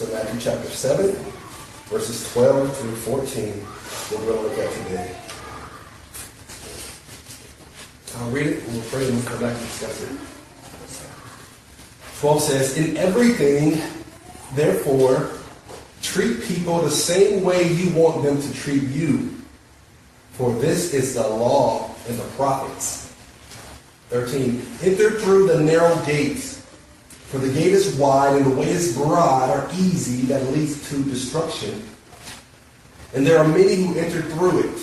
So Matthew chapter 7, verses 12 through 14, we're going to look at today. I'll read it, and we'll pray, and we'll come back and discuss it. 12 says, In everything, therefore, treat people the same way you want them to treat you. For this is the law and the prophets. 13. Enter through the narrow gate. For the gate is wide and the way is broad or easy that leads to destruction. And there are many who enter through it.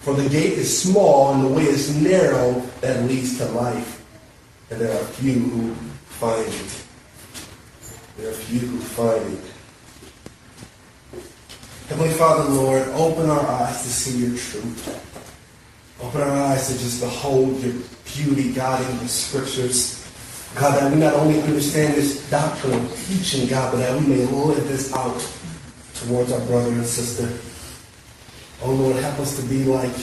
For the gate is small and the way is narrow that leads to life. And there are few who find it. There are few who find it. Heavenly Father, Lord, open our eyes to see your truth. Open our eyes to just behold your beauty, God, in the scriptures. God, that we not only understand this doctrine, teaching, God, but that we may live this out towards our brother and sister. Oh, Lord, help us to be like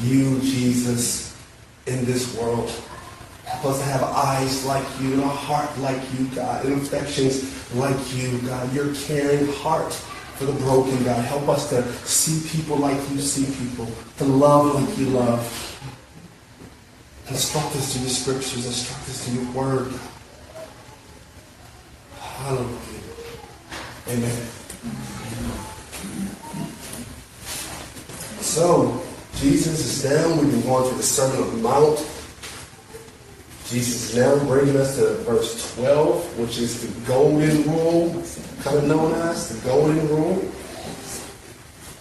you, Jesus, in this world. Help us to have eyes like you and a heart like you, God, and affections like you, God. Your caring heart for the broken, God. Help us to see people like you see people, to love like you love. Instruct us to your scriptures, instruct us to your word. Hallelujah. Amen. So, Jesus is down. We've been going through the Sermon on the Mount. Jesus is now bringing us to verse 12, which is the golden rule, kind of known as the golden rule.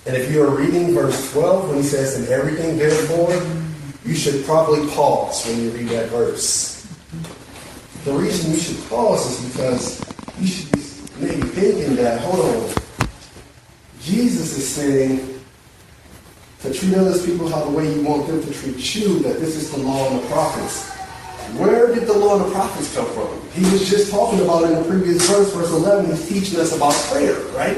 And if you are reading verse 12, when he says, in everything therefore, you should probably pause when you read that verse. The reason you should pause is because you should be maybe thinking that, hold on, Jesus is saying to treat other people how the way you want them to treat you, that this is the law and the prophets. Where did the law and the prophets come from? He was just talking about in the previous verse, verse 11, he's teaching us about prayer, right?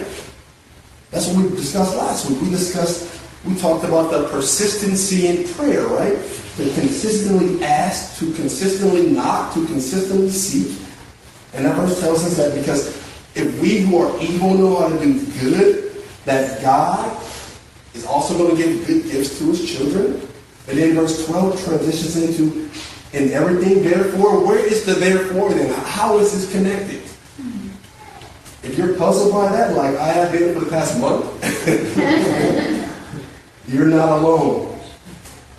That's what we discussed last week. We discussed, we talked about the persistency in prayer, right? To consistently ask, to consistently knock, to consistently seek. And that verse tells us that because if we who are evil know how to do good, that God is also going to give good gifts to his children. And then verse 12 transitions into in everything, therefore, where is the therefore then? How is this connected? Hmm. If you're puzzled by that, like I have been for the past month, you're not alone.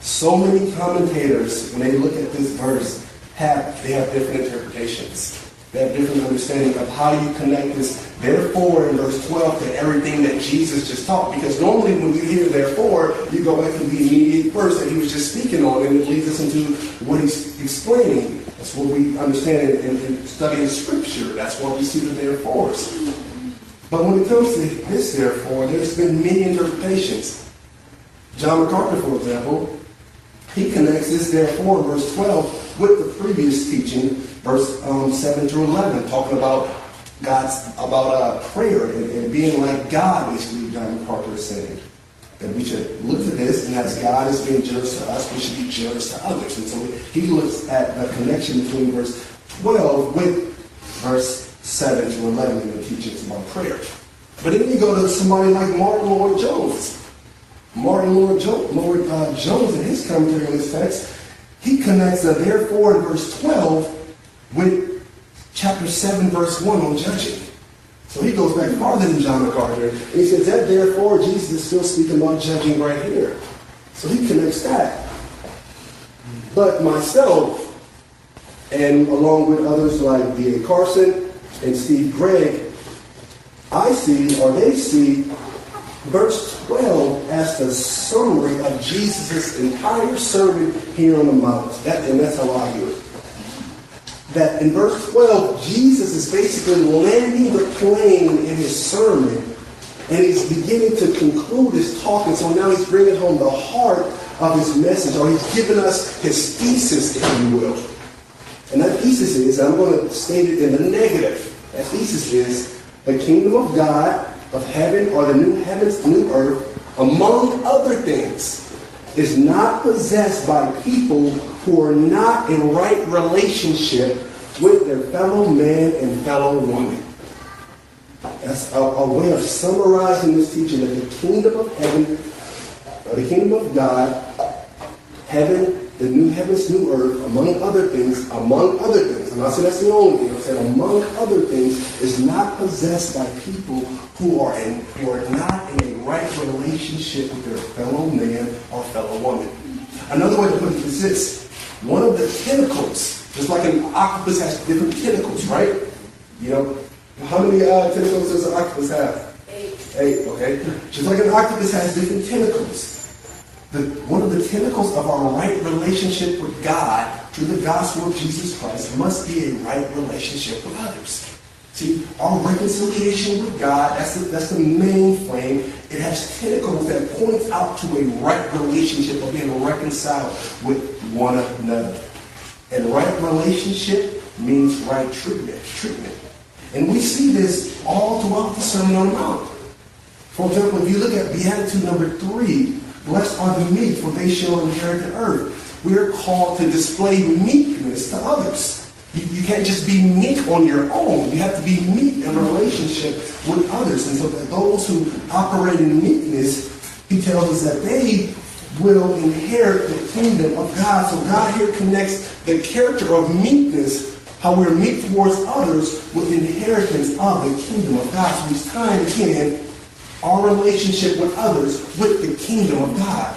So many commentators, when they look at this verse, have they have different interpretations. They have different understanding of how you connect this therefore in verse 12 to everything that Jesus just taught. Because normally when you hear therefore, you go back to the immediate verse that he was just speaking on, and it leads us into what he's explaining. That's what we understand in, in, in studying scripture. That's why we see the therefores. But when it comes to this therefore, there's been many interpretations. John MacArthur, for example, he connects this therefore verse 12 with the previous teaching, verse um, 7 through 11, talking about God's about uh, prayer and, and, being like God, basically, John MacArthur is saying. That we should look at this, and as God is being generous to us, we should be generous to others. And so he looks at the connection between verse 12 with verse 7 to 11 in the teachings about prayer. But then you go to somebody like Martyn Lloyd-Jones. Martyn Lloyd-Jones, Lord, uh, Jones, in his commentary on this text, he connects the therefore in verse 12 with chapter 7, verse 1 on judging. So he goes back farther than John MacArthur. And he says that therefore Jesus is still speaking about judging right here. So he connects that. But myself, and along with others like D.A. Carson and Steve Gregg, I see, or they see, verse 12 as the summary of Jesus' entire sermon here on the Mount. That, and that's how I hear it that in verse 12, Jesus is basically landing the plane in his sermon, and he's beginning to conclude his talk, and so now he's bringing home the heart of his message, or he's giving us his thesis, if you will. And that thesis is, I'm going to state it in the negative, that thesis is, the kingdom of God, of heaven, or the new heavens, new earth, among other things, is not possessed by people who are not in right relationship with their fellow man and fellow woman. That's a, a way of summarizing this teaching that the kingdom of heaven, or the kingdom of God, heaven, the new heavens, new earth, among other things, among other things, I'm not saying that's the only thing, I'm saying among other things, is not possessed by people who are in who are not in a right relationship with their fellow man or fellow woman. Another way to put it is this. One of the tentacles, just like an octopus has different tentacles, right? You know, how many uh, tentacles does an octopus have? Eight. Eight, okay? Just like an octopus has different tentacles. The, one of the tentacles of our right relationship with God through the gospel of Jesus Christ must be a right relationship with others. See, our reconciliation with God, that's the, that's the main frame. It has tentacles that point out to a right relationship of being reconciled with one another. And right relationship means right treatment. treatment. And we see this all throughout the Sermon on the Mount. For example, if you look at Beatitude number three, blessed are the meek, for they shall inherit the earth. We are called to display meekness to others. You, you, can't just be meek on your own. You have to be meek in relationship with others. And so that those who operate in meekness, he tells us that they will inherit the kingdom of God. So God here connects the character of meekness how we're meek towards others with inheritance of the kingdom of God. So he's tying again our relationship with others with the kingdom of God.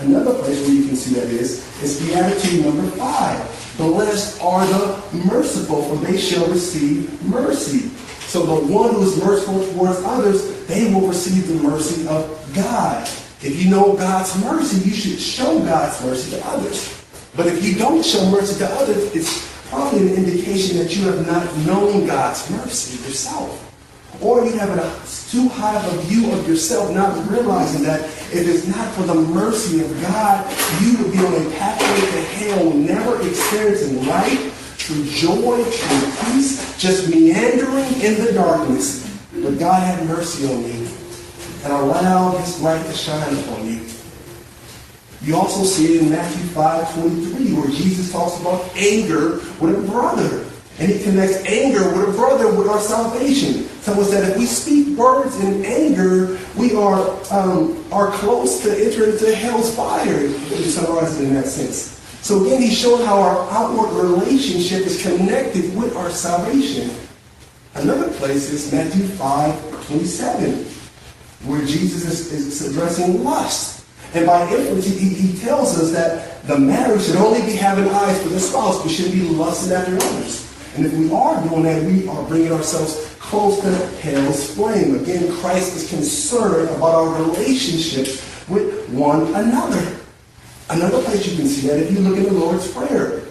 Another place where you can see that is, is Beatitude number five. Blessed are the merciful, for they shall receive mercy. So the one who is merciful towards others, they will receive the mercy of God. If you know God's mercy, you should show God's mercy to others. But if you don't show mercy to others, it's probably an indication that you have not known God's mercy yourself. Or you have a too high of a view of yourself, not realizing that if it's not for the mercy of God, you would be on a pathway to hell, never experiencing light, true joy, true peace, just meandering in the darkness. But God had mercy on you and allowed his light to shine upon you. You also see it in Matthew 5 23, where Jesus talks about anger with a brother. And he connects anger with a brother with our salvation. Us that if we speak words in anger, we are um, are close to entering into hell's fire. He summarizes it in that sense. So again, he's showing how our outward relationship is connected with our salvation. Another place is Matthew 5 27, where Jesus is, is addressing lust. And by inference, he, he tells us that the marriage should only be having eyes for the spouse. We shouldn't be lusting after others. And if we are doing that, we are bringing ourselves close to hell's flame. Again, Christ is concerned about our relationship with one another. Another place you can see that if you look in the Lord's Prayer,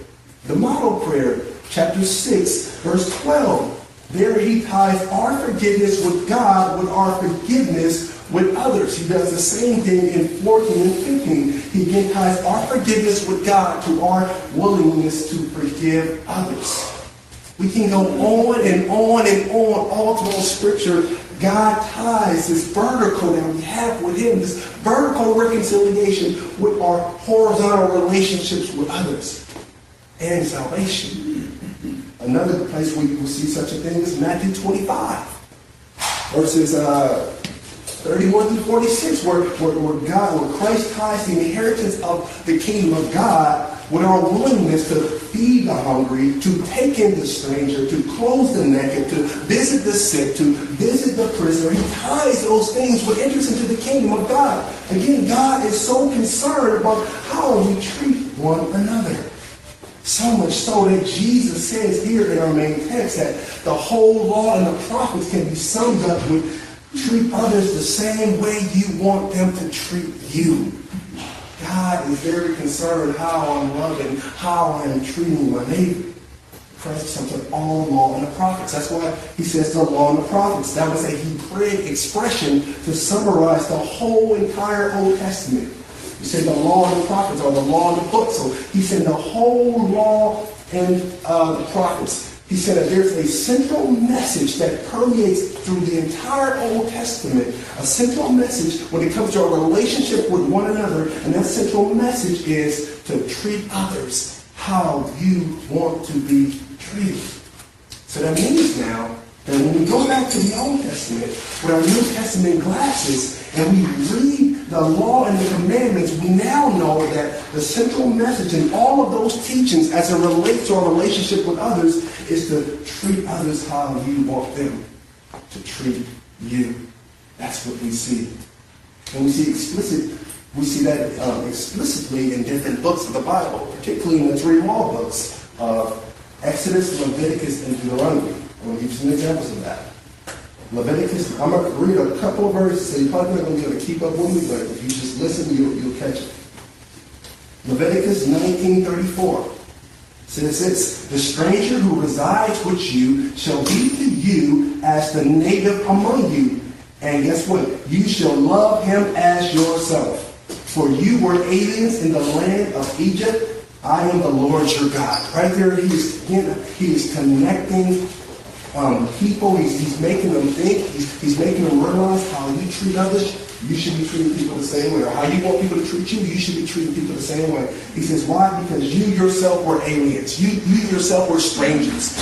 the model prayer, chapter 6, verse 12. There he ties our forgiveness with God with our forgiveness with others. He does the same thing in 14 and 15. He again ties our forgiveness with God to our willingness to forgive others. We can go on and on and on all throughout Scripture. God ties this vertical that we have with Him, this vertical reconciliation with our horizontal relationships with others and salvation. Another place where you will see such a thing is Matthew 25, verses uh, 31 through 46, where, where, where God, where Christ ties the inheritance of the kingdom of God with our willingness to feed the hungry, to take in the stranger, to clothe the naked, to visit the sick, to visit the prisoner. He ties those things with interest into the kingdom of God. Again, God is so concerned about how we treat one another. So much so that Jesus says here in our main text that the whole law and the prophets can be summed up with treat others the same way you want them to treat you. God is very concerned how I'm loving, how I'm treating my neighbor. Christ up all the law and the prophets. That's why he says the law and the prophets. That was a Hebraic expression to summarize the whole entire Old Testament. He said the law and the prophets, or the law and the book. So he said the whole law and uh, the prophets. He said that there's a central message that permeates through the entire Old Testament, a central message when it comes to our relationship with one another, and that central message is to treat others how you want to be treated. So that means now And when we go back to the Old Testament with our New Testament glasses and we read the law and the commandments, we now know that the central message in all of those teachings as it relates to our relationship with others is to treat others how you want them to treat you. That's what we see. And we see explicit, we see that um, explicitly in different books of the Bible, particularly in the three law books of Exodus, Leviticus, and Deuteronomy. I'm going to give you some examples of that. Leviticus, I'm going to read a couple of verses, so you're probably not going to be able to keep up with me, but if you just listen, you'll, you'll catch it. Leviticus 19.34 says this, The stranger who resides with you shall be to you as the native among you. And guess what? You shall love him as yourself. For you were aliens in the land of Egypt. I am the Lord your God. Right there, he is, he is connecting um, people. He's, he's making them think. He's, he's making them realize how you treat others. You should be treating people the same way. Or how you want people to treat you, you should be treating people the same way. He says, why? Because you yourself were aliens. You, you yourself were strangers.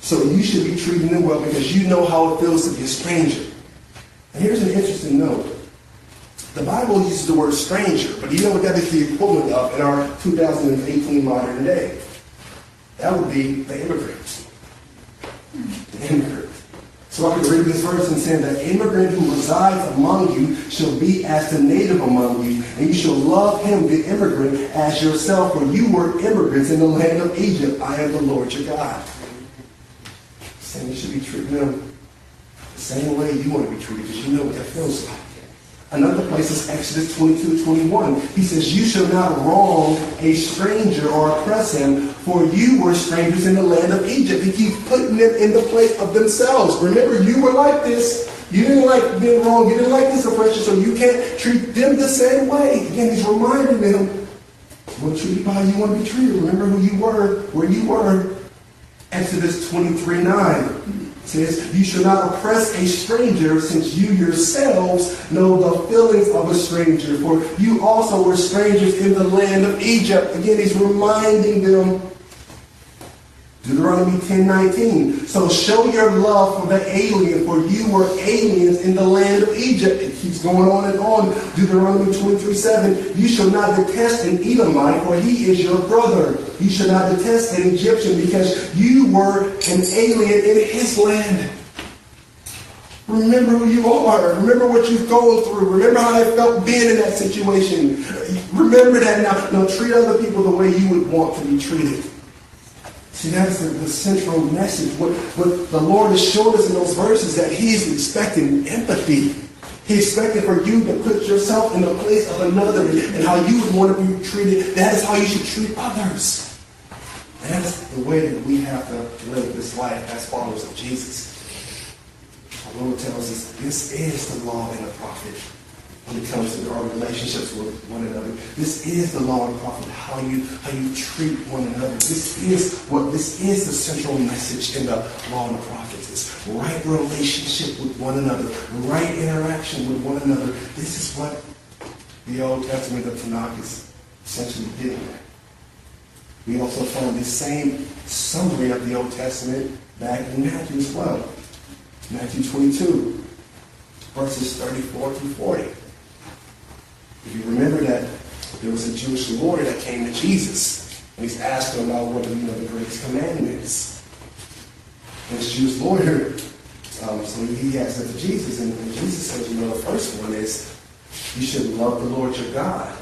So you should be treating them well because you know how it feels to be a stranger. And here's an interesting note. The Bible uses the word stranger, but you know what that is the equivalent of in our 2018 modern day? That would be the immigrant. The immigrant. So I can read this verse and say that immigrant who resides among you shall be as the native among you, and you shall love him, the immigrant, as yourself, for you were immigrants in the land of Egypt. I am the Lord your God. Saying you should be treating them the same way you want to be treated, because you know what that feels like. Another place is Exodus 22, 21. He says, You shall not wrong a stranger or oppress him, for you were strangers in the land of Egypt. He keeps putting them in the place of themselves. Remember, you were like this. You didn't like being wrong. You didn't like this oppression, so you can't treat them the same way. Again, he's reminding them, what you want to treat you want to be treated. Remember who you were, where you were. Exodus 23, 9 says, You should not oppress a stranger, since you yourselves know the feelings of a stranger. For you also were strangers in the land of Egypt. Again, he's reminding them. Deuteronomy 10 19. So show your love for the alien, for you were aliens in the land of Egypt. It keeps going on and on. Deuteronomy 23 7. You shall not detest an Edomite, for he is your brother. You shall not detest an Egyptian, because you were an alien in his land. Remember who you are. Remember what you've gone through. Remember how it felt being in that situation. Remember that now. Now treat other people the way you would want to be treated. See, that's the, the, central message. What, what the Lord has showed us in those verses that He's expecting empathy. He's expecting for you to put yourself in the place of another and how you would want to be treated. That is how you should treat others. And that's the way that we have to live this life as followers of Jesus. The Lord tells us this is the law and the prophet when it comes to our relationships with one another. This is the law and prophet, how you how you treat one another. This is what this is the central message in the law and the prophets. It's right relationship with one another, right interaction with one another. This is what the Old Testament of Tanakh is essentially getting. We also find the same summary of the Old Testament back in Matthew as well. Matthew 22, verses 34 through 40. If you remember that there was a Jewish lawyer that came to Jesus, and he's asked him about what you know the greatest commandment is. And this Jewish lawyer, um, so he asked that to Jesus, and, and Jesus says, you know, the first one is you should love the Lord your God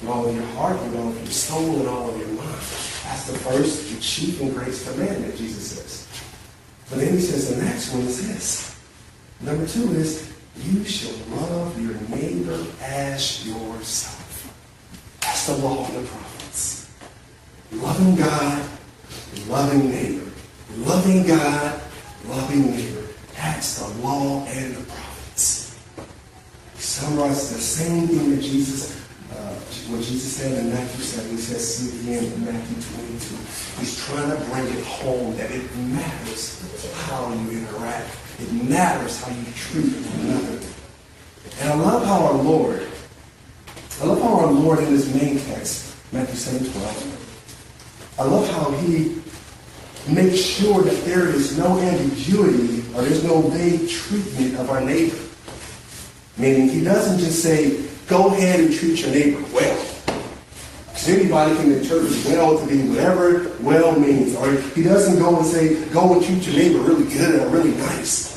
with all of your heart, with all of your soul, and all of your mind. That's the first, the chief and greatest commandment, Jesus says. But then he says the next one is this. Number two is you shall love your neighbor as yourself. That's the law of the prophets. Loving God, loving neighbor. Loving God, loving neighbor. That's the law and the prophets. He summarizes the same thing that Jesus, uh, what Jesus said in Matthew 7. He says see again in Matthew 22. He's trying to bring it home that it matters how you interact it matters how you treat one another. And I love how our Lord, I love how our Lord in this main text, Matthew 7 12, I love how he makes sure that there is no ambiguity or there's no vague treatment of our neighbor. Meaning, he doesn't just say, go ahead and treat your neighbor well. Because anybody can interpret well to be whatever well means. Or he doesn't go and say, go and treat your neighbor really good or really nice.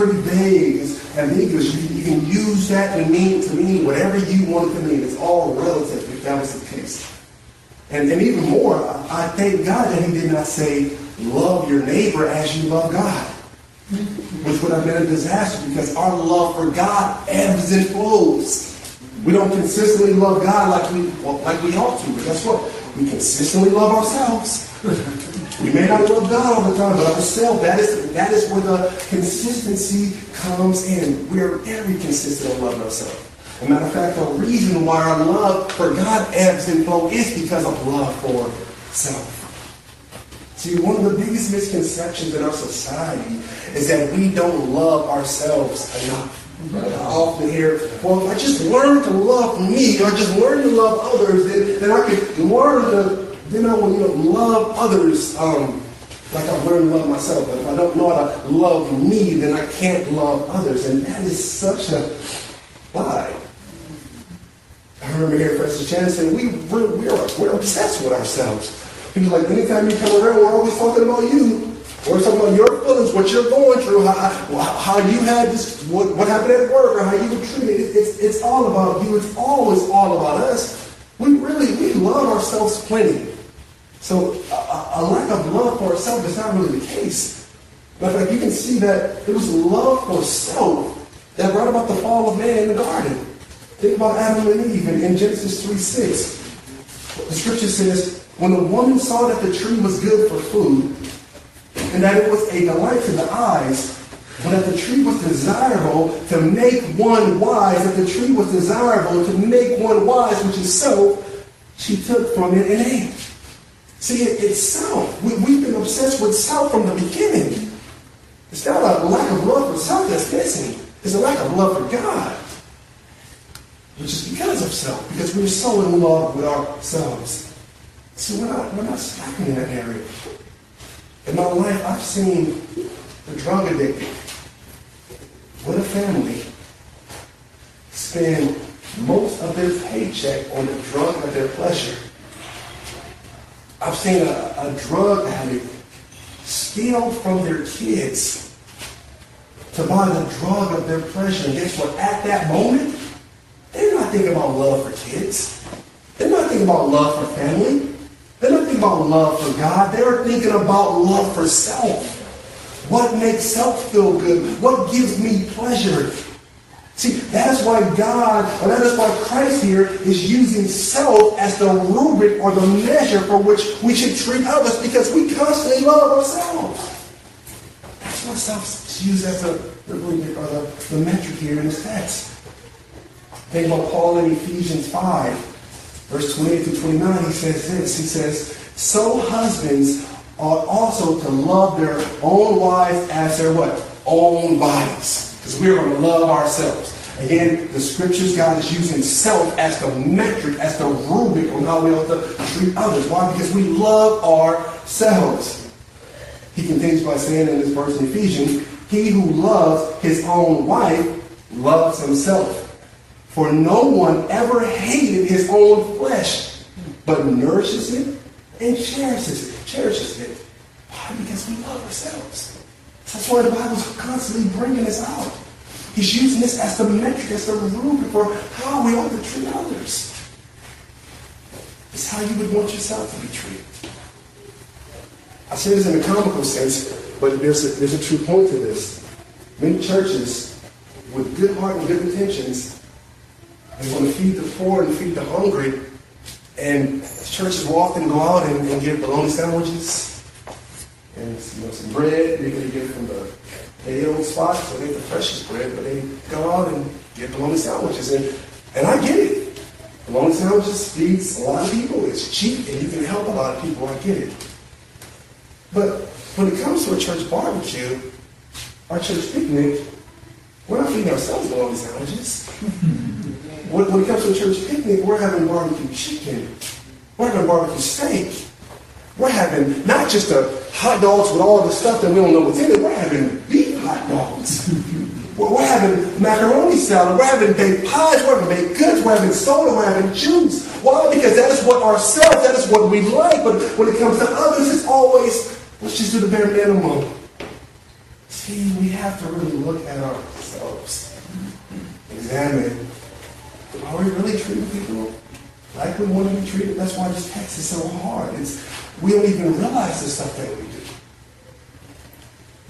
Pretty vague. It's ambiguous. You, you can use that to mean to mean whatever you want it to mean. It's all relative if that was the case. And, and even more, I, I thank God that he did not say, love your neighbor as you love God. Which would have been a disaster because our love for God ebbs and flows. We don't consistently love God like we well, like we ought to, but guess what? We consistently love ourselves. we may not love God all the time, but ourselves, that is that is where the consistency comes in. We're very consistent in loving ourselves. As a matter of fact, the reason why our love for God ebbs and flows is because of love for self. See, one of the biggest misconceptions in our society is that we don't love ourselves enough. I often hear, well, if I just learn to love me, or I just learn to love others, then, then I could learn to, then I will you know, love others um, like I've learned to love myself. But if I don't know how to love me, then I can't love others. And that is such a lie. I remember hearing Francis Chan say, we, we're, we're, we're obsessed with ourselves. People like, anytime you come around, we're always talking about you. We're talking about your feelings, what you're going through, how, how you had this, what, what happened at work, or how you were treated. It's, it's all about you. It's always all about us. We really, we love ourselves plenty. So a, a lack of love for ourselves is not really the case. Fact, you can see that it was love for self that brought about the fall of man in the garden. Think about Adam and Eve in, in Genesis 3 6. The scripture says, when the woman saw that the tree was good for food, and that it was a delight to the eyes, but that the tree was desirable to make one wise, that the tree was desirable to make one wise, which is so, she took from it and ate. See, it, it's self. We, we've been obsessed with self from the beginning. It's not a lack of love for self that's missing. It's a lack of love for God. Which is because of self, because we're so in love with ourselves. So we're not, we're not slacking in that area. In my life, I've seen the drug addict with a family spend most of their paycheck on the drug of their pleasure. I've seen a, a drug addict steal from their kids to buy the drug of their pleasure. And guess what? At that moment, they're not thinking about love for kids. They're not thinking about love for family. They're not thinking about love for God. They're thinking about love for self. What makes self feel good? What gives me pleasure? See, that's why God, or that is why Christ here is using self as the rubric or the measure for which we should treat others because we constantly love ourselves. That's why self is used as the, the rubric or the, the metric here in this text. Think about Paul in Ephesians 5. Verse 28 to 29, he says this. He says, So husbands ought also to love their own wives as their what? Own bodies. Because we're going to love ourselves. Again, the scriptures, God is using self as the metric, as the rubric on how we ought to treat others. Why? Because we love ourselves. He continues by saying in this verse in Ephesians, He who loves his own wife loves himself. For no one ever hated his own flesh, but nourishes it and cherishes it. Cherishes it. Why? Because we love ourselves. That's why the Bible's constantly bringing this out. He's using this as the metric, as the rubric for how we ought to treat others. It's how you would want yourself to be treated. I say this in a comical sense, but there's a, there's a true point to this. Many churches, with good heart and good intentions, they want to feed the poor and feed the hungry. And churches will often go out and, and get bologna sandwiches and you know, some bread. they're going to get it from the ale spot, so they get the freshest bread, but they go out and get bologna sandwiches. And, and I get it. Bologna sandwiches feeds a lot of people. It's cheap and you can help a lot of people. I get it. But when it comes to a church barbecue, our church picnic, we're not feeding ourselves bologna sandwiches. When, when it comes to a church picnic, we're having barbecue chicken. We're having barbecue steak. We're having not just a hot dogs with all the stuff that we don't know what's in it. We're having beef hot dogs. we're, having macaroni salad. We're having baked pies. We're having baked goods. We're having soda. We're having juice. Why? Because that is what ourselves, that is what we like. But when it comes to others, it's always, let's just do the bare minimum. See, we have to really look at ourselves. Examine. Are we really treating people like we want to be treated? That's why this text is so hard. It's, we don't even realize the stuff that we do.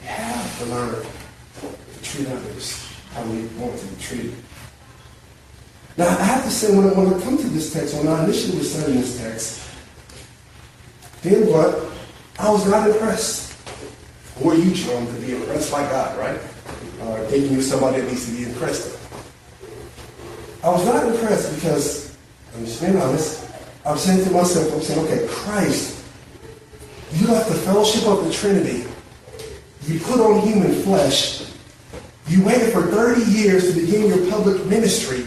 We have to learn to treat others how we want to be treated. Now, I have to say, when I, when I come to this text, when I initially was studying this text, then what? I was not impressed. Who are you, John, to be impressed by God, right? Uh, thinking you're somebody that needs to be impressed. I was not impressed because, I'm just being honest, I'm saying to myself, I'm saying, okay, Christ, you left the fellowship of the Trinity. You put on human flesh. You waited for 30 years to begin your public ministry.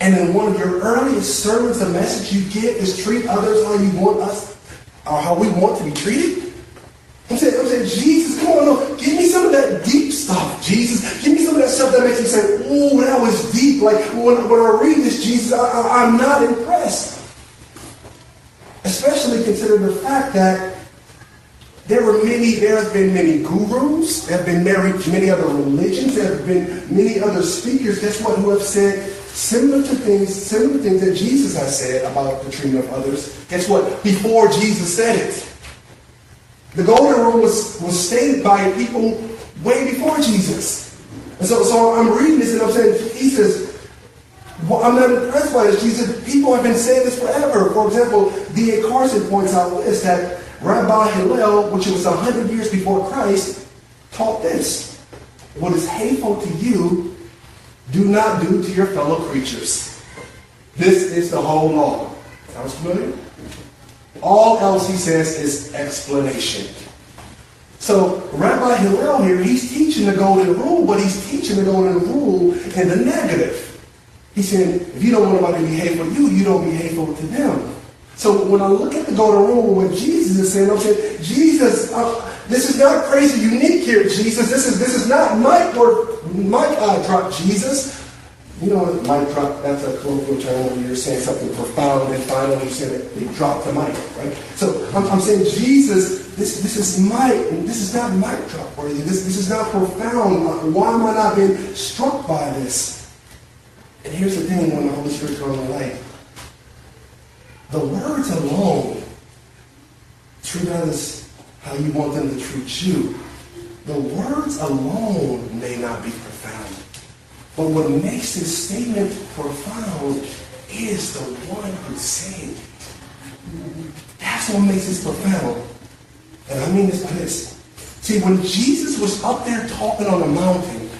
And in one of your earliest sermons, the message you give is treat others how you want us, or how we want to be treated. I'm saying, I'm saying, Jesus, come on, no, give me some of that deep stuff, Jesus. Give me some of that stuff that makes you say, oh, that was deep. Like when, when I read this, Jesus, I, I, I'm not impressed. Especially considering the fact that there were many, there have been many gurus, there have been many, many other religions, there have been many other speakers, guess what, who have said similar to things, similar things that Jesus has said about the treatment of others. Guess what? Before Jesus said it. The golden rule was, was stated by people way before Jesus. And so, so I'm reading this and I'm saying, he says, well, I'm not impressed by this. Jesus, people have been saying this forever. For example, D.A. Carson points out this, that Rabbi Hillel, which was 100 years before Christ, taught this. What is hateful to you, do not do to your fellow creatures. This is the whole law. Sounds familiar? All else, he says, is explanation. So Rabbi Hillel here, he's teaching the golden rule, but he's teaching the golden rule in the negative. He's saying, if you don't want nobody to be hateful to you, you don't be hateful to them. So when I look at the golden rule, what Jesus is saying, I'm saying, Jesus, uh, this is not crazy unique here, Jesus. This is this is not mic or mic uh, drop, Jesus. You know, mic drop, that's a colloquial term when you're saying something profound and final, you say that they drop the mic, right? So I'm, I'm saying, Jesus, this, this is mic, this is not mic drop worthy. This, this is not profound. Why am I not being struck by this? And here's the thing when the Holy Spirit comes on light. The words alone treat others how you want them to treat you. The words alone may not be profound. But what makes this statement profound is the one who's saying it. That's what makes this profound. And I mean this by this. See, when Jesus was up there talking on the mountain,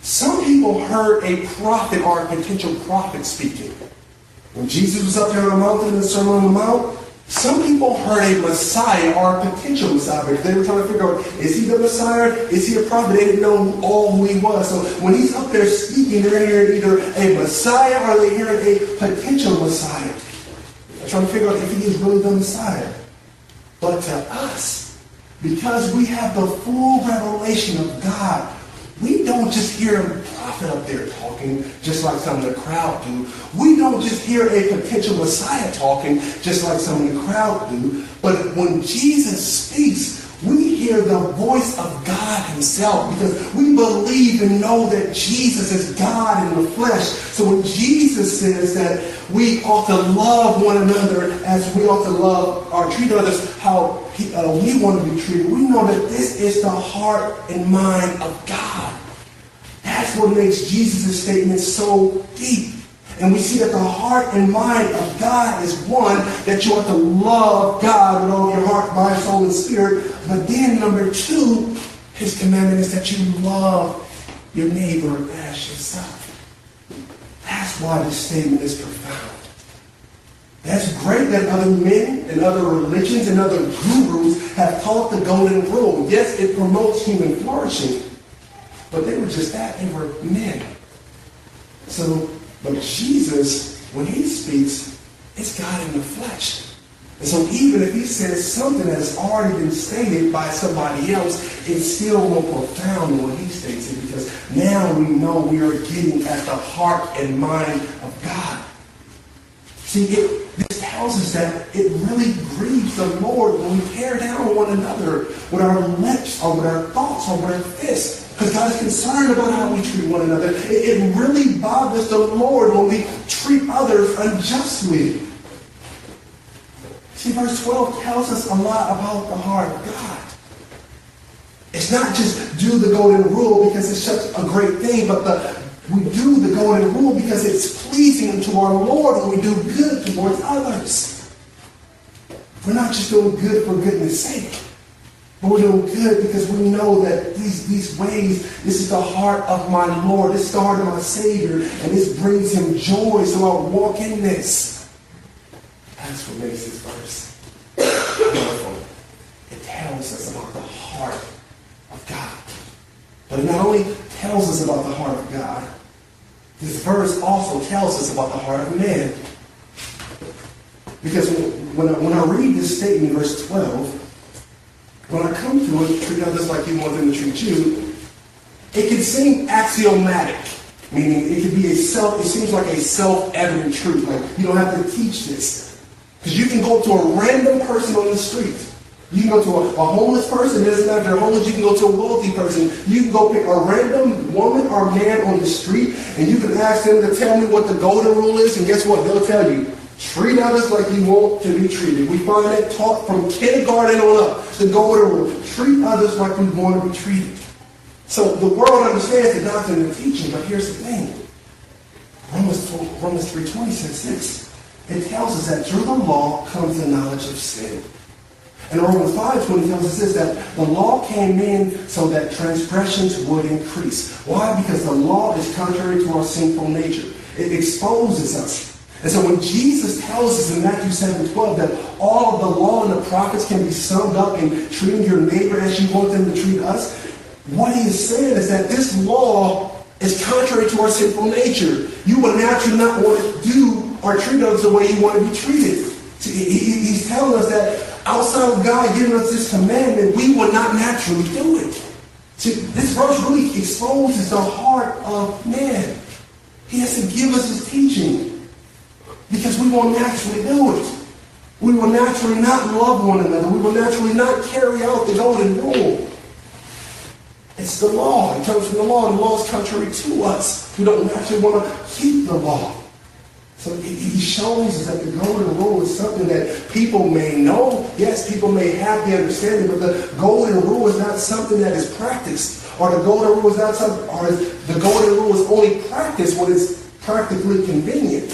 some people heard a prophet or a potential prophet speaking. When Jesus was up there on the mountain in the Sermon on the Mount, some people heard a Messiah or a potential Messiah they were trying to figure out, is he the Messiah? Is he a prophet? They didn't know all who he was. So when he's up there speaking, they're hearing either a Messiah or they're hearing a potential Messiah. They're trying to figure out if he is really the Messiah. But to us, because we have the full revelation of God, we don't just hear a prophet up there talking just like some of the crowd do. We don't just hear a potential Messiah talking just like some of the crowd do. But when Jesus speaks, we hear the voice of God himself because we believe and know that Jesus is God in the flesh. So when Jesus says that we ought to love one another as we ought to love or treat others how he, uh, we want to be treated, we know that this is the heart and mind of God. That's what makes Jesus' statement so deep. And we see that the heart and mind of God is one, that you ought to love God with all your heart, mind, soul, and spirit. But then number two, his commandment is that you love your neighbor as yourself. That's why this statement is profound. That's great that other men and other religions and other gurus have taught the golden rule. Yes, it promotes human flourishing, but they were just that. They were men. So but Jesus, when he speaks, it's God in the flesh. And so even if he says something that's already been stated by somebody else, it's still more profound than when he states it because now we know we are getting at the heart and mind of God. See, it, this tells us that it really grieves the Lord when we tear down one another with our lips or with our thoughts or with our fists. Because God is concerned about how we treat one another. It, it really bothers the Lord when we treat others unjustly. See, verse 12 tells us a lot about the heart of God. It's not just do the golden rule because it's such a great thing, but the, we do the golden rule because it's pleasing to our Lord when we do good towards others. We're not just doing good for goodness sake. But we're doing good because we know that these, these ways, this is the heart of my Lord, this is the heart of my Savior, and this brings him joy, so I'll walk in this. That's what makes this verse powerful. It tells us about the heart of God. But it not only tells us about the heart of God, this verse also tells us about the heart of man. Because when I, when I read this statement, verse 12, when I come to it, treat others like you want them to treat you, it can seem axiomatic, meaning it can be a self, it seems like a self-evident truth. Like you don't have to teach this. Because you can go to a random person on the street. You can go to a, a homeless person, it doesn't matter if they're homeless, you can go to a wealthy person. You can go pick a random woman or man on the street, and you can ask them to tell me what the golden rule is, and guess what? They'll tell you. Treat others like you want to be treated. We find that taught from kindergarten on up. The golden rule. Treat others like we want to be treated. So the world understands the doctrine and teaching, but here's the thing. Romans, Romans 3.20 says this it tells us that through the law comes the knowledge of sin. And Romans 5.20 tells us this, that the law came in so that transgressions would increase. Why? Because the law is contrary to our sinful nature. It exposes us. And so when Jesus tells us in Matthew 7, 12 that all of the law and the prophets can be summed up in treating your neighbor as you want them to treat us, what he is saying is that this law is contrary to our sinful nature. You will naturally not want to do or treat others the way you want to be treated. He's telling us that outside of God giving us this commandment, we will not naturally do it. See, this verse really exposes the heart of man. He has to give us his teaching because we will naturally do it. We will naturally not love one another. We will naturally not carry out the golden rule. It's the law. It comes from the law. The law is contrary to us. We don't naturally want to keep the law. So he shows us that the golden rule is something that people may know. Yes, people may have the understanding, but the golden rule is not something that is practiced. Or the golden rule is not something, or the golden rule is only practiced when it's practically convenient.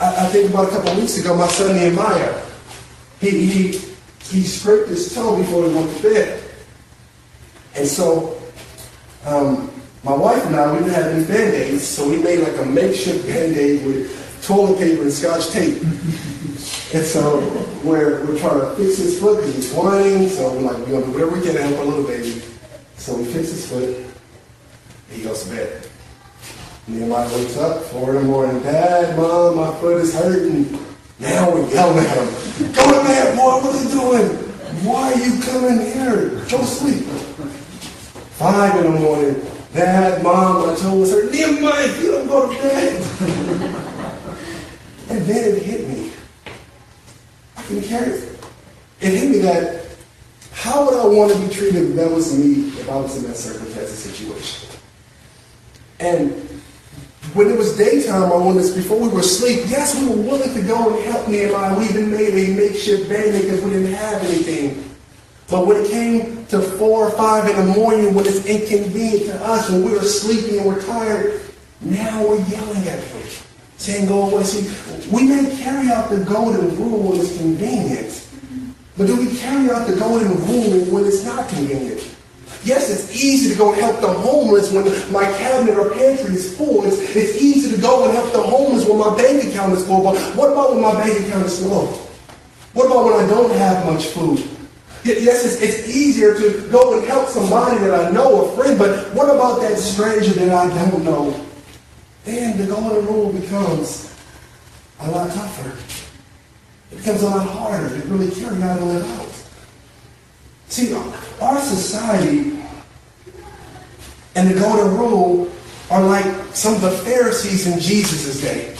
I, I think about a couple of weeks ago, my son Nehemiah, he, he, he scraped his toe before he went to bed. And so um, my wife and I, we didn't have any band-aids, so we made like a makeshift band-aid with toilet paper and scotch tape. and so we're, we're trying to fix his foot because he's whining, so we're like, we're going to do whatever we can to help our little baby. So we fix his foot, he goes to bed. Nehemiah wakes up, four in the morning, Dad, Mom, my foot is hurting. Now we're yelling at him. Go to bed, boy, what are you doing? Why are you coming here? Go sleep. Five in the morning, Dad, Mom, I told her, Nehemiah, you don't go to bed. and then it hit me. I can carry it. It hit me that how would I want to be treated if that was me if I was in that circumstance situation? And when it was daytime, wanted this before we were asleep, yes, we were willing to go and help Nehemiah. We even made a makeshift band because we didn't have anything. But when it came to four or five in the morning, when it's inconvenient to us, when we're sleepy and we're tired, now we're yelling at them, saying, go away. See, we may carry out the golden rule when it's convenient, but do we carry out the golden rule when it's not convenient? Yes, it's easy to go and help the homeless when my cabinet or pantry is full. It's, it's easy to go and help the homeless when my bank account is full. But what about when my bank account is low? What about when I don't have much food? Yes, it's, it's easier to go and help somebody that I know, a friend, but what about that stranger that I don't know? Then the golden rule becomes a lot tougher. it becomes a lot harder to really carry out and live out. See, our society and the golden rule are like some of the Pharisees in Jesus' day.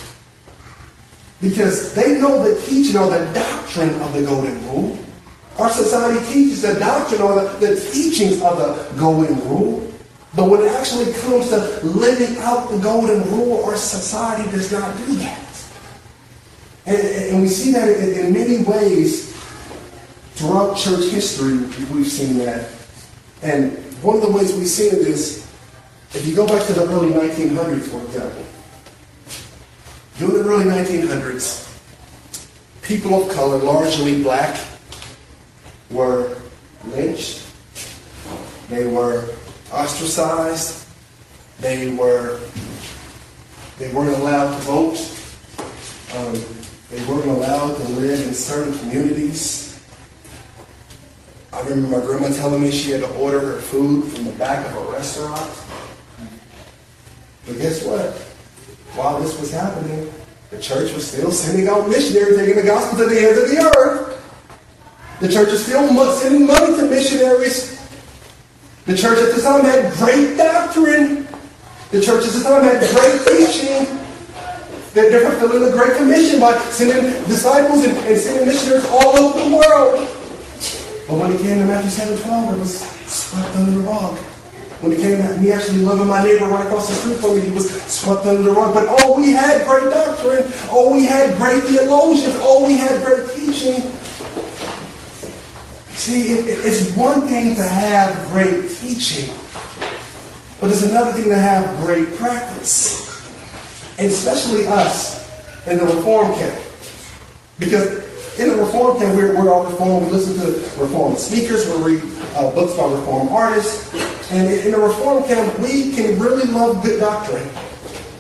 Because they know the teaching or the doctrine of the golden rule. Our society teaches the doctrine or the, the teachings of the golden rule. But when it actually comes to living out the golden rule, our society does not do that. And, and we see that in, in many ways throughout church history. We've seen that. And one of the ways we've seen it is if you go back to the early 1900s, for example. During the early 1900s, people of color, largely black, were lynched. They were ostracized. They were they weren't allowed to vote. Um, they weren't allowed to live in certain communities. I remember my grandma telling me she had to order her food from the back of a restaurant. But guess what? While this was happening, the church was still sending out missionaries, taking the gospel to the ends of the earth. The church is still sending money to missionaries the church at the time had great doctrine. The church at the time had great teaching. They're fulfilling the Great Commission by sending disciples and, and sending missionaries all over the world. But when it came to Matthew 7 12, it was swept under the rug. When he came to me actually loving my neighbor right across the street from me, he was swept under the rug. But oh, we had great doctrine. Oh, we had great theologians. Oh, we had great teaching. See, it, it's one thing to have great teaching, but it's another thing to have great practice. And especially us in the Reform camp. Because in the Reform camp, we're, we're all Reform. We listen to Reform speakers. We read uh, books by Reform artists. And in the Reform camp, we can really love good doctrine.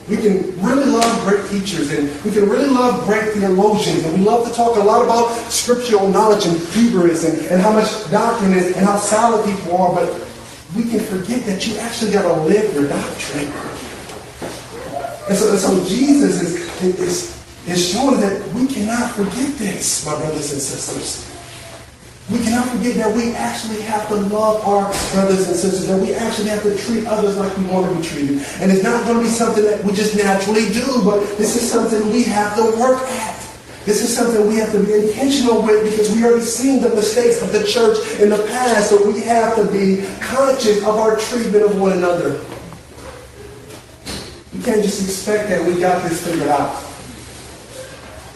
We can really love great teachers and we can really love great theologians. And we love to talk a lot about scriptural knowledge and Hebrews and, and how much doctrine is and how solid people are. But we can forget that you actually got to live your doctrine. And so, so Jesus is, is, is showing that we cannot forget this, my brothers and sisters. We cannot forget that we actually have to love our brothers and sisters, that we actually have to treat others like we want to be treated. And it's not going to be something that we just naturally do, but this is something we have to work at. This is something we have to be intentional with because we already seen the mistakes of the church in the past, so we have to be conscious of our treatment of one another. You can't just expect that we got this figured out.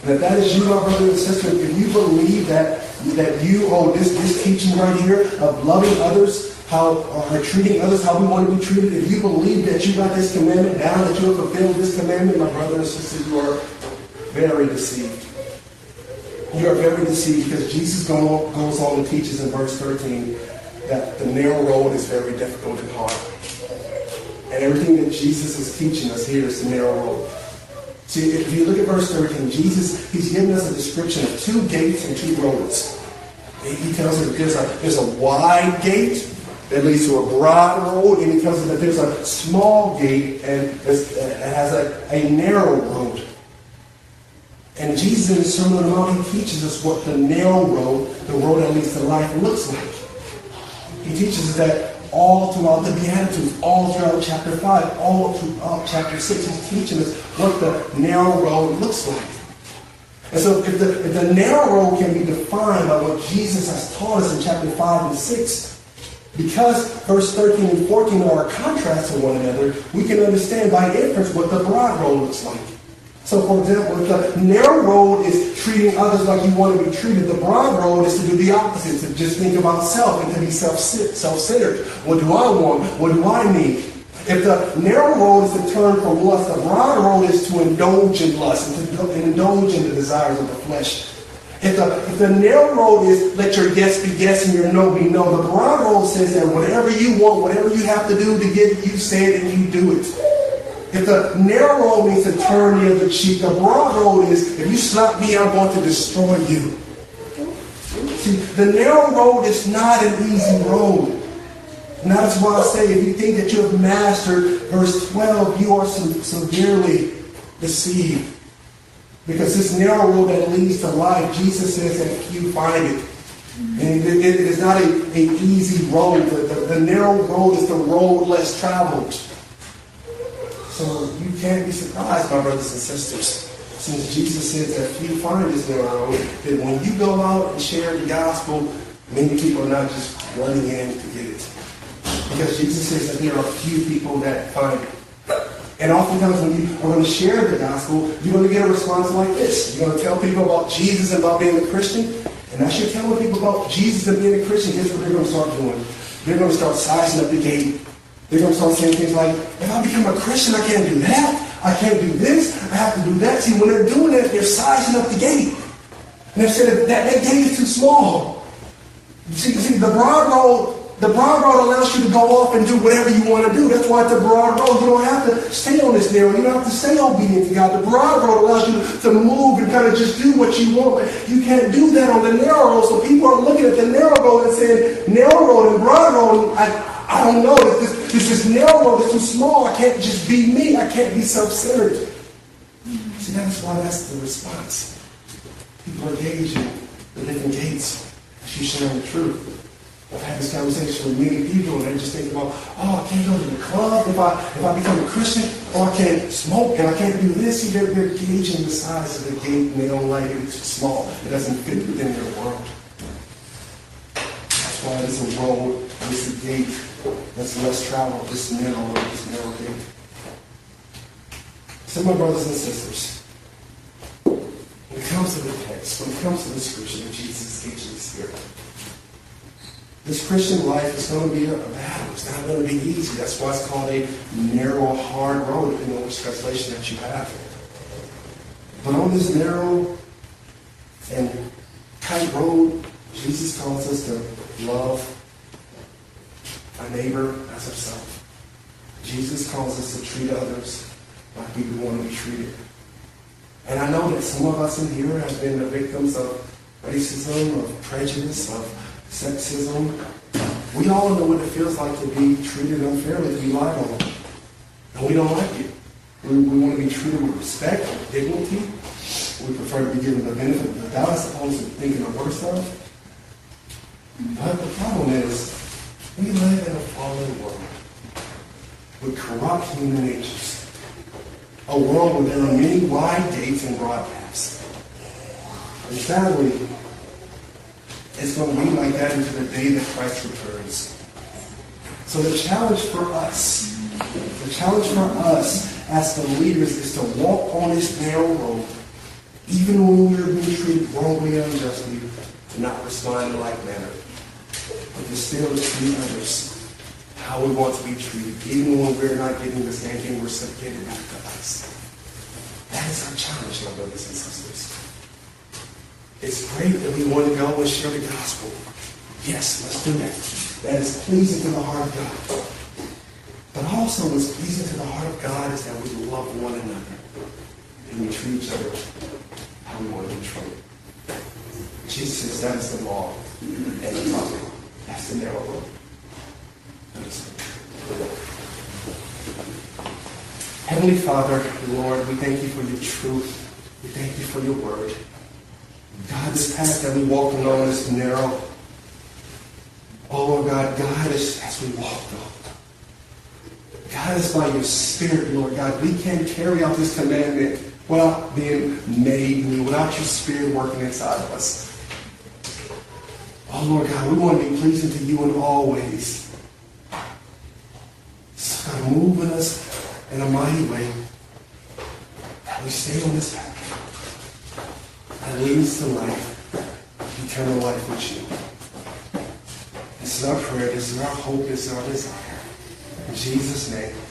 And if that is you, my brother and sister, if you believe that that you, oh, this, this teaching right here of loving others, how uh, or treating others how we want to be treated, if you believe that you got this commandment down, that you have fulfilled this commandment, my brother and sister, you are very deceived. You are very deceived because Jesus goes on and teaches in verse 13 that the narrow road is very difficult and hard. And everything that Jesus is teaching us here is the narrow road. See, if you look at verse 13, Jesus, he's giving us a description of two gates and two roads. He tells us that there's a, there's a wide gate that leads to a broad road, and he tells us that there's a small gate and it uh, has a, a narrow road. And Jesus in the Sermon on the Mount, he teaches us what the narrow road, the road that leads to life, looks like. He teaches us that all throughout the Beatitudes, all throughout chapter 5, all throughout uh, chapter 6. He's teaching us what the narrow road looks like. And so if the, if the narrow road can be defined by what Jesus has taught us in chapter 5 and 6, because verse 13 and 14 are a contrast to one another, we can understand by inference what the broad road looks like. So, for example, if the narrow road is treating others like you want to be treated, the broad road is to do the opposite, to just think about self and to be self-centered. What do I want? What do I need? If the narrow road is to turn from lust, the broad road is to indulge in lust and to indulge in the desires of the flesh. If the, if the narrow road is let your yes be yes and your no be no, the broad road says that whatever you want, whatever you have to do to get it, you say it and you do it. If the narrow road means to turn the other cheek, the broad road is if you slap me, I'm going to destroy you. See, the narrow road is not an easy road. And that's why I say if you think that you have mastered verse 12, you are severely deceived. Because this narrow road that leads to life, Jesus says that few find it. And it, is not a, a easy road. The, the, the narrow road is the road less traveled. So you can't be surprised, my brothers and sisters, since Jesus says that few find this narrow road, that when you go out and share the gospel, many people are not just running in to get it. Because Jesus says that there are few people that find it. And oftentimes when you are going to share the gospel, you're going to get a response like this. You're going to tell people about Jesus and about being a Christian. And as you're telling people about Jesus and being a Christian, here's what they're going to start doing. They're going to start sizing up the gate. They're going to start saying things like, if I become a Christian, I can't do that. I can't do this. I have to do that. See, when they're doing that, they're sizing up the gate. And they're saying that, that gate is too small. See, see, the broad road the broad road allows you to go off and do whatever you want to do. That's why it's a broad road. You don't have to stay on this narrow. You don't have to stay obedient to God. The broad road allows you to move and kind of just do what you want. You can't do that on the narrow road. So people are looking at the narrow road and saying, narrow road and broad road, I, I don't know. This, this, this narrow road is small. I can't just be me. I can't be self-centered. See, that's why that's the response. People are gauging the living gates. She's sharing the truth. I've had this conversation with many people, and they just think about, oh, I can't go to the club if I if I become a Christian, or I can't smoke, and I can't do this. See, they're, they're gauging the size of the gate, and they don't like it. It's small. It doesn't fit within their world. That's why there's a road, there's a gate that's less travel, this narrow this narrow gate. So, my brothers and sisters, when it comes to the text, when it comes to the scripture that Jesus teaches here, this Christian life is going to be a battle. It's not going to be easy. That's why it's called a narrow, hard road, depending on which translation that you have. But on this narrow and tight road, Jesus calls us to love neighbor as himself. Jesus calls us to treat others like we want to be treated. And I know that some of us in here have been the victims of racism, of prejudice, of sexism. We all know what it feels like to be treated unfairly, to be lied on. And we don't like it. We, we want to be treated with respect, with dignity. We prefer to be given the benefit of the doubt as opposed to thinking the worst of. But the problem is, we live in a fallen world with corrupt human natures. A world where there are many wide gates and broad paths. And sadly, it's going to be like that until the day that Christ returns. So the challenge for us, the challenge for us as the leaders is to walk on this narrow road, even when we're being treated wrongly and unjustly, to not respond in like manner, but to still treat others how we want to be treated, even when we're not getting the same thing reciprocated back to us. That is our challenge, my brothers and sisters. It's great that we want to go and share the gospel. Yes, let's do that. That is pleasing to the heart of God. But also what's pleasing to the heart of God is that we love one another and we treat each other how we want to be treated. Jesus says that is the law and the prophet. That's the narrow road. Heavenly Father, Lord, we thank you for your truth. We thank you for your word. God, this path that we walk along is narrow. Oh, Lord God, guide us as we walk, Lord. Guide us by your Spirit, Lord God. We can't carry out this commandment without being made new, without your Spirit working inside of us. Oh, Lord God, we want to be pleasing to you in all ways. So God, move in us in a mighty way. That we stay on this path that leads to life, eternal life with you. This is our prayer. This is our hope. This is our desire. In Jesus' name.